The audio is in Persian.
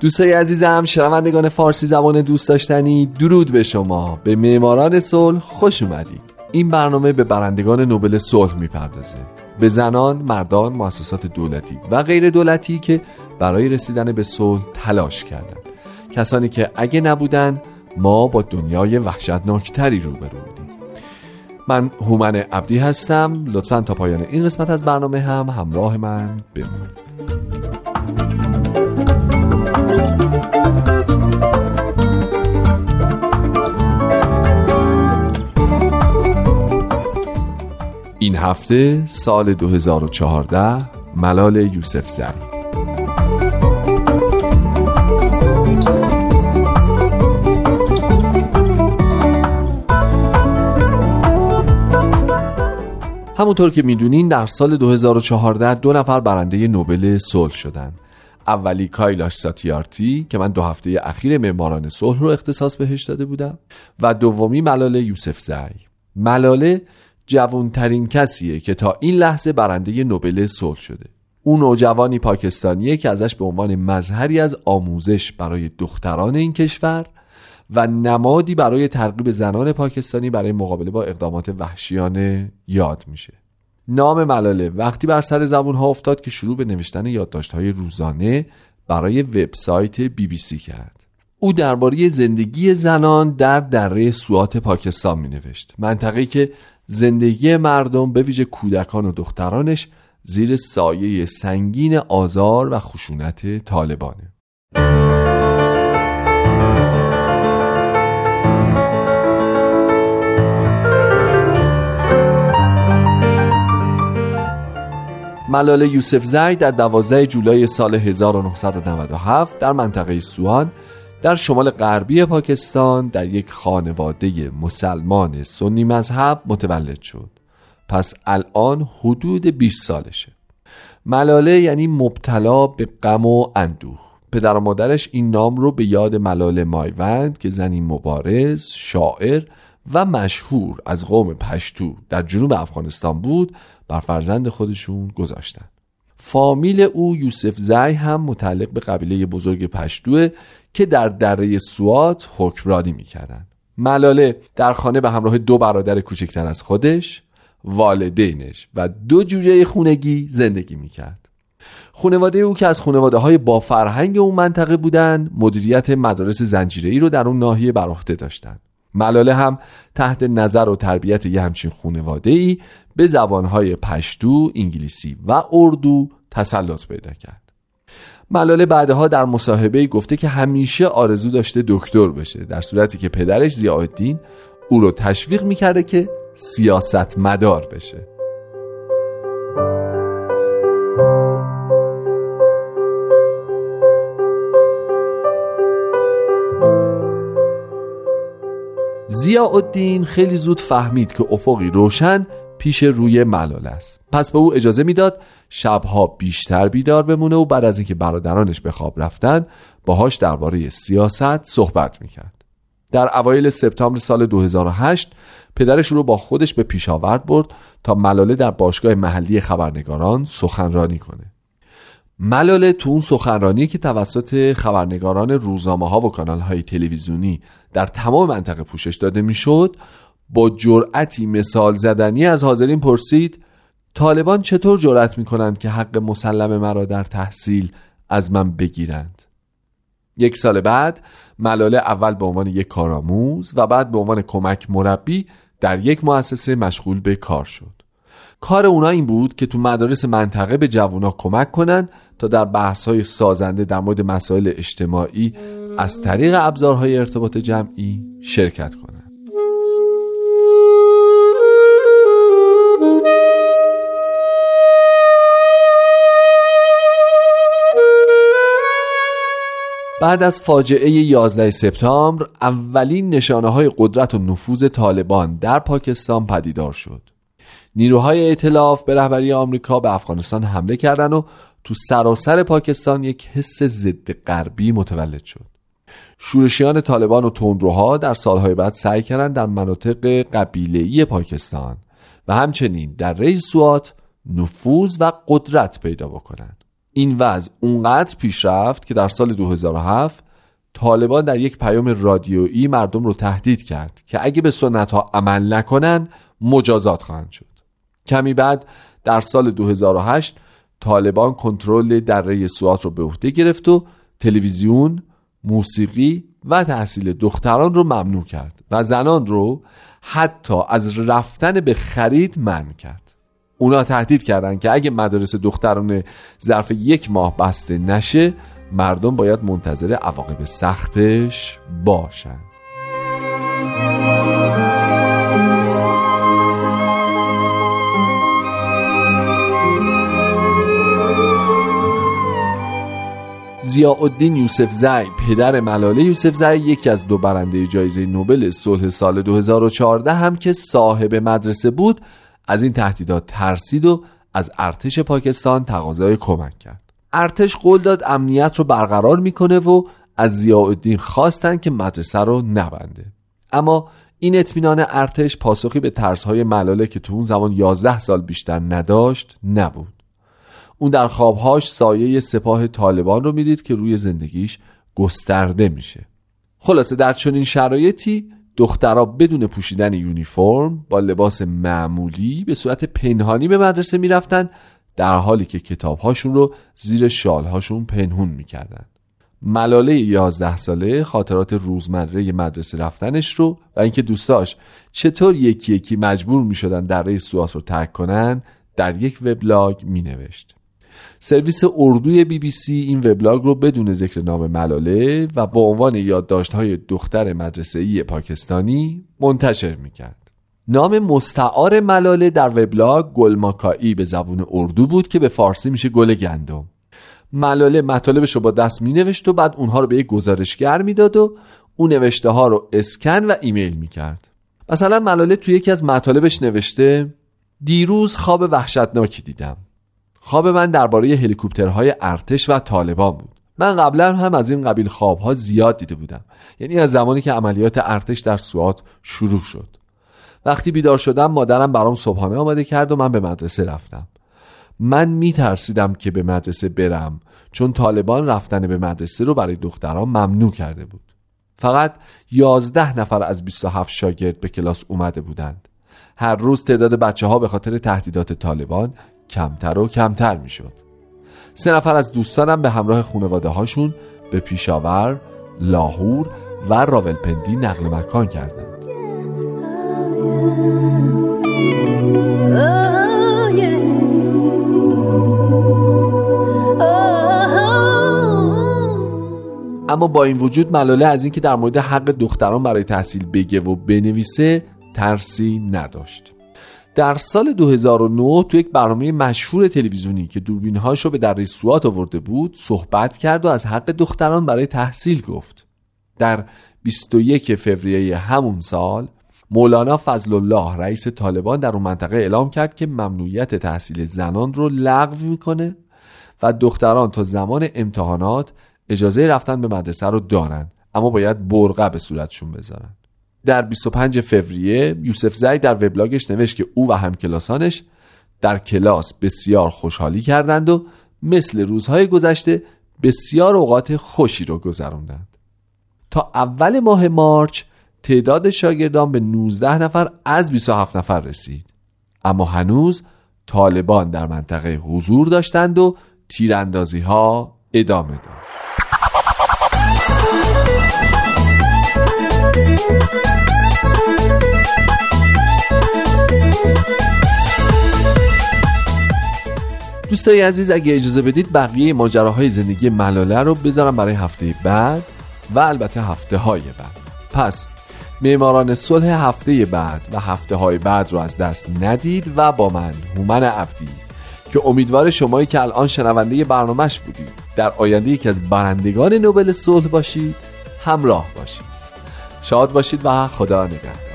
دوستای عزیزم شنوندگان فارسی زبان دوست داشتنی درود به شما. به معماران صلح خوش اومدید. این برنامه به برندگان نوبل صلح می‌پردازه. به زنان، مردان، مؤسسات دولتی و غیر دولتی که برای رسیدن به صلح تلاش کردند. کسانی که اگه نبودن ما با دنیای وحشتناکتری روبرو بودیم. من هومن عبدی هستم. لطفا تا پایان این قسمت از برنامه هم همراه من بمونید. این هفته سال 2014 ملال یوسف زری همونطور که می‌دونین در سال 2014 دو نفر برنده نوبل صلح شدن. اولی کایلاش ساتیارتی که من دو هفته اخیر معماران صلح رو اختصاص بهش داده بودم و دومی ملاله یوسف زی ملاله جوانترین کسیه که تا این لحظه برنده نوبل صلح شده. او نوجوانی پاکستانیه که ازش به عنوان مظهری از آموزش برای دختران این کشور و نمادی برای ترغیب زنان پاکستانی برای مقابله با اقدامات وحشیانه یاد میشه. نام ملاله وقتی بر سر زبون ها افتاد که شروع به نوشتن یادداشت های روزانه برای وبسایت بی بی سی کرد. او درباره زندگی زنان در دره سوات پاکستان می نوشت منطقه که زندگی مردم به ویژه کودکان و دخترانش زیر سایه سنگین آزار و خشونت طالبانه. ملاله یوسف زی در 12 جولای سال 1997 در منطقه سوان در شمال غربی پاکستان در یک خانواده مسلمان سنی مذهب متولد شد. پس الان حدود 20 سالشه. ملاله یعنی مبتلا به غم و اندوه. پدر و مادرش این نام رو به یاد ملاله مایوند که زنی مبارز، شاعر و مشهور از قوم پشتو در جنوب افغانستان بود بر فرزند خودشون گذاشتن. فامیل او یوسف زی هم متعلق به قبیله بزرگ پشتوه که در دره سوات حکمرانی می‌کردن. ملاله در خانه به همراه دو برادر کوچکتر از خودش والدینش و دو جوجه خونگی زندگی می‌کرد. خانواده او که از خانواده های با فرهنگ اون منطقه بودن مدیریت مدارس زنجیره رو در اون ناحیه بر عهده داشتند ملاله هم تحت نظر و تربیت یه همچین خانواده ای به زبانهای پشتو، انگلیسی و اردو تسلط پیدا کرد. ملاله بعدها در مصاحبه گفته که همیشه آرزو داشته دکتر بشه در صورتی که پدرش زیادین او رو تشویق می‌کرده که سیاست مدار بشه. زیاءالدین خیلی زود فهمید که افقی روشن پیش روی ملال است. پس به او اجازه می‌داد شبها بیشتر بیدار بمونه و بعد از اینکه برادرانش به خواب رفتن باهاش درباره سیاست صحبت می‌کرد. در اوایل سپتامبر سال 2008 پدرش رو با خودش به پیشاورد برد تا ملاله در باشگاه محلی خبرنگاران سخنرانی کنه. ملاله تو اون سخنرانی که توسط خبرنگاران روزنامه ها و کانال های تلویزیونی در تمام منطقه پوشش داده می‌شد با جرأتی مثال زدنی از حاضرین پرسید طالبان چطور جرأت می‌کنند که حق مسلم مرا در تحصیل از من بگیرند؟ یک سال بعد ملاله اول به عنوان یک کارآموز و بعد به عنوان کمک مربی در یک مؤسسه مشغول به کار شد. کار اونا این بود که تو مدارس منطقه به جوونا کمک کنند تا در بحث های سازنده در مورد مسائل اجتماعی از طریق ابزارهای ارتباط جمعی شرکت کنند. بعد از فاجعه 11 سپتامبر اولین نشانه های قدرت و نفوذ طالبان در پاکستان پدیدار شد. نیروهای ائتلاف به رهبری آمریکا به افغانستان حمله کردند و تو سراسر پاکستان یک حس ضد غربی متولد شد. شورشیان طالبان و تندروها در سالهای بعد سعی کردند در مناطق قبیله‌ای پاکستان و همچنین در ری سوات نفوذ و قدرت پیدا بکنند. این وضع اونقدر پیش رفت که در سال 2007 طالبان در یک پیام رادیویی مردم رو تهدید کرد که اگه به سنت ها عمل نکنن مجازات خواهند شد. کمی بعد در سال 2008 طالبان کنترل دره سوات رو به عهده گرفت و تلویزیون، موسیقی و تحصیل دختران رو ممنوع کرد و زنان رو حتی از رفتن به خرید منع کرد. اونا تهدید کردند که اگه مدارس دختران ظرف یک ماه بسته نشه مردم باید منتظر عواقب سختش باشند ضیاءالدین یوسف زی پدر ملاله یوسف زی یکی از دو برنده جایزه نوبل صلح سال 2014 هم که صاحب مدرسه بود از این تهدیدات ترسید و از ارتش پاکستان تقاضای کمک کرد. ارتش قول داد امنیت رو برقرار می‌کنه و از ضیاءالدین خواستن که مدرسه رو نبنده. اما این اطمینان ارتش پاسخی به ترسهای ملاله که تو اون زمان 11 سال بیشتر نداشت نبود. اون در خوابهاش سایه سپاه طالبان رو می‌دید که روی زندگیش گسترده میشه. خلاصه در چنین شرایطی دخترها بدون پوشیدن یونیفرم با لباس معمولی به صورت پنهانی به مدرسه می‌رفتن در حالی که کتابهاشون رو زیر شالهاشون پنهون می‌کردن. ملاله 11 ساله خاطرات روزمره مدرسه رفتنش رو و اینکه دوستاش چطور یکی یکی مجبور می‌شدن در رئیس سوات رو ترک کنن در یک وبلاگ می نوشت سرویس اردوی بی بی سی این وبلاگ رو بدون ذکر نام ملاله و با عنوان یادداشت‌های دختر مدرسه‌ای پاکستانی منتشر می‌کرد. نام مستعار ملاله در وبلاگ گلماکایی به زبون اردو بود که به فارسی میشه گل گندم. ملاله مطالبش رو با دست مینوشت و بعد اونها رو به یک گزارشگر می‌داد و اون نوشته ها رو اسکن و ایمیل می‌کرد. مثلا ملاله توی یکی از مطالبش نوشته دیروز خواب وحشتناکی دیدم خواب من درباره هلیکوپترهای ارتش و طالبان بود. من قبلا هم از این قبیل خوابها زیاد دیده بودم. یعنی از زمانی که عملیات ارتش در سوات شروع شد. وقتی بیدار شدم مادرم برام صبحانه آماده کرد و من به مدرسه رفتم. من می ترسیدم که به مدرسه برم چون طالبان رفتن به مدرسه رو برای دختران ممنوع کرده بود. فقط یازده نفر از 27 شاگرد به کلاس اومده بودند. هر روز تعداد بچه ها به خاطر تهدیدات طالبان کمتر و کمتر می‌شد سه نفر از دوستانم به همراه خانواده هاشون به پیشاور، لاهور و راولپندی نقل مکان کردند. اما با این وجود ملاله از اینکه در مورد حق دختران برای تحصیل بگه و بنویسه ترسی نداشت در سال 2009 تو یک برنامه مشهور تلویزیونی که دوربینهاش رو به در سوات آورده بود صحبت کرد و از حق دختران برای تحصیل گفت. در 21 فوریه همون سال مولانا فضل الله رئیس طالبان در اون منطقه اعلام کرد که ممنوعیت تحصیل زنان رو لغو می‌کنه و دختران تا زمان امتحانات اجازه رفتن به مدرسه رو دارن اما باید برقه به صورتشون بذارن. در 25 فوریه یوسف زید در وبلاگش نوشت که او و همکلاسانش در کلاس بسیار خوشحالی کردند و مثل روزهای گذشته بسیار اوقات خوشی رو گذراندند تا اول ماه مارچ تعداد شاگردان به 19 نفر از 27 نفر رسید. اما هنوز طالبان در منطقه حضور داشتند و تیراندازی ها ادامه داشت. دوستای عزیز اگه اجازه بدید بقیه ماجراهای زندگی ملاله رو بذارم برای هفته بعد و البته هفته های بعد. پس معماران صلح هفته بعد و هفته های بعد رو از دست ندید و با من هومن عبدی که امیدوار شمایی که الان شنونده برنامهش بودید. در آینده یکی از برندگان نوبل صلح باشید همراه باشید. شاد باشید و خدا نگهدار.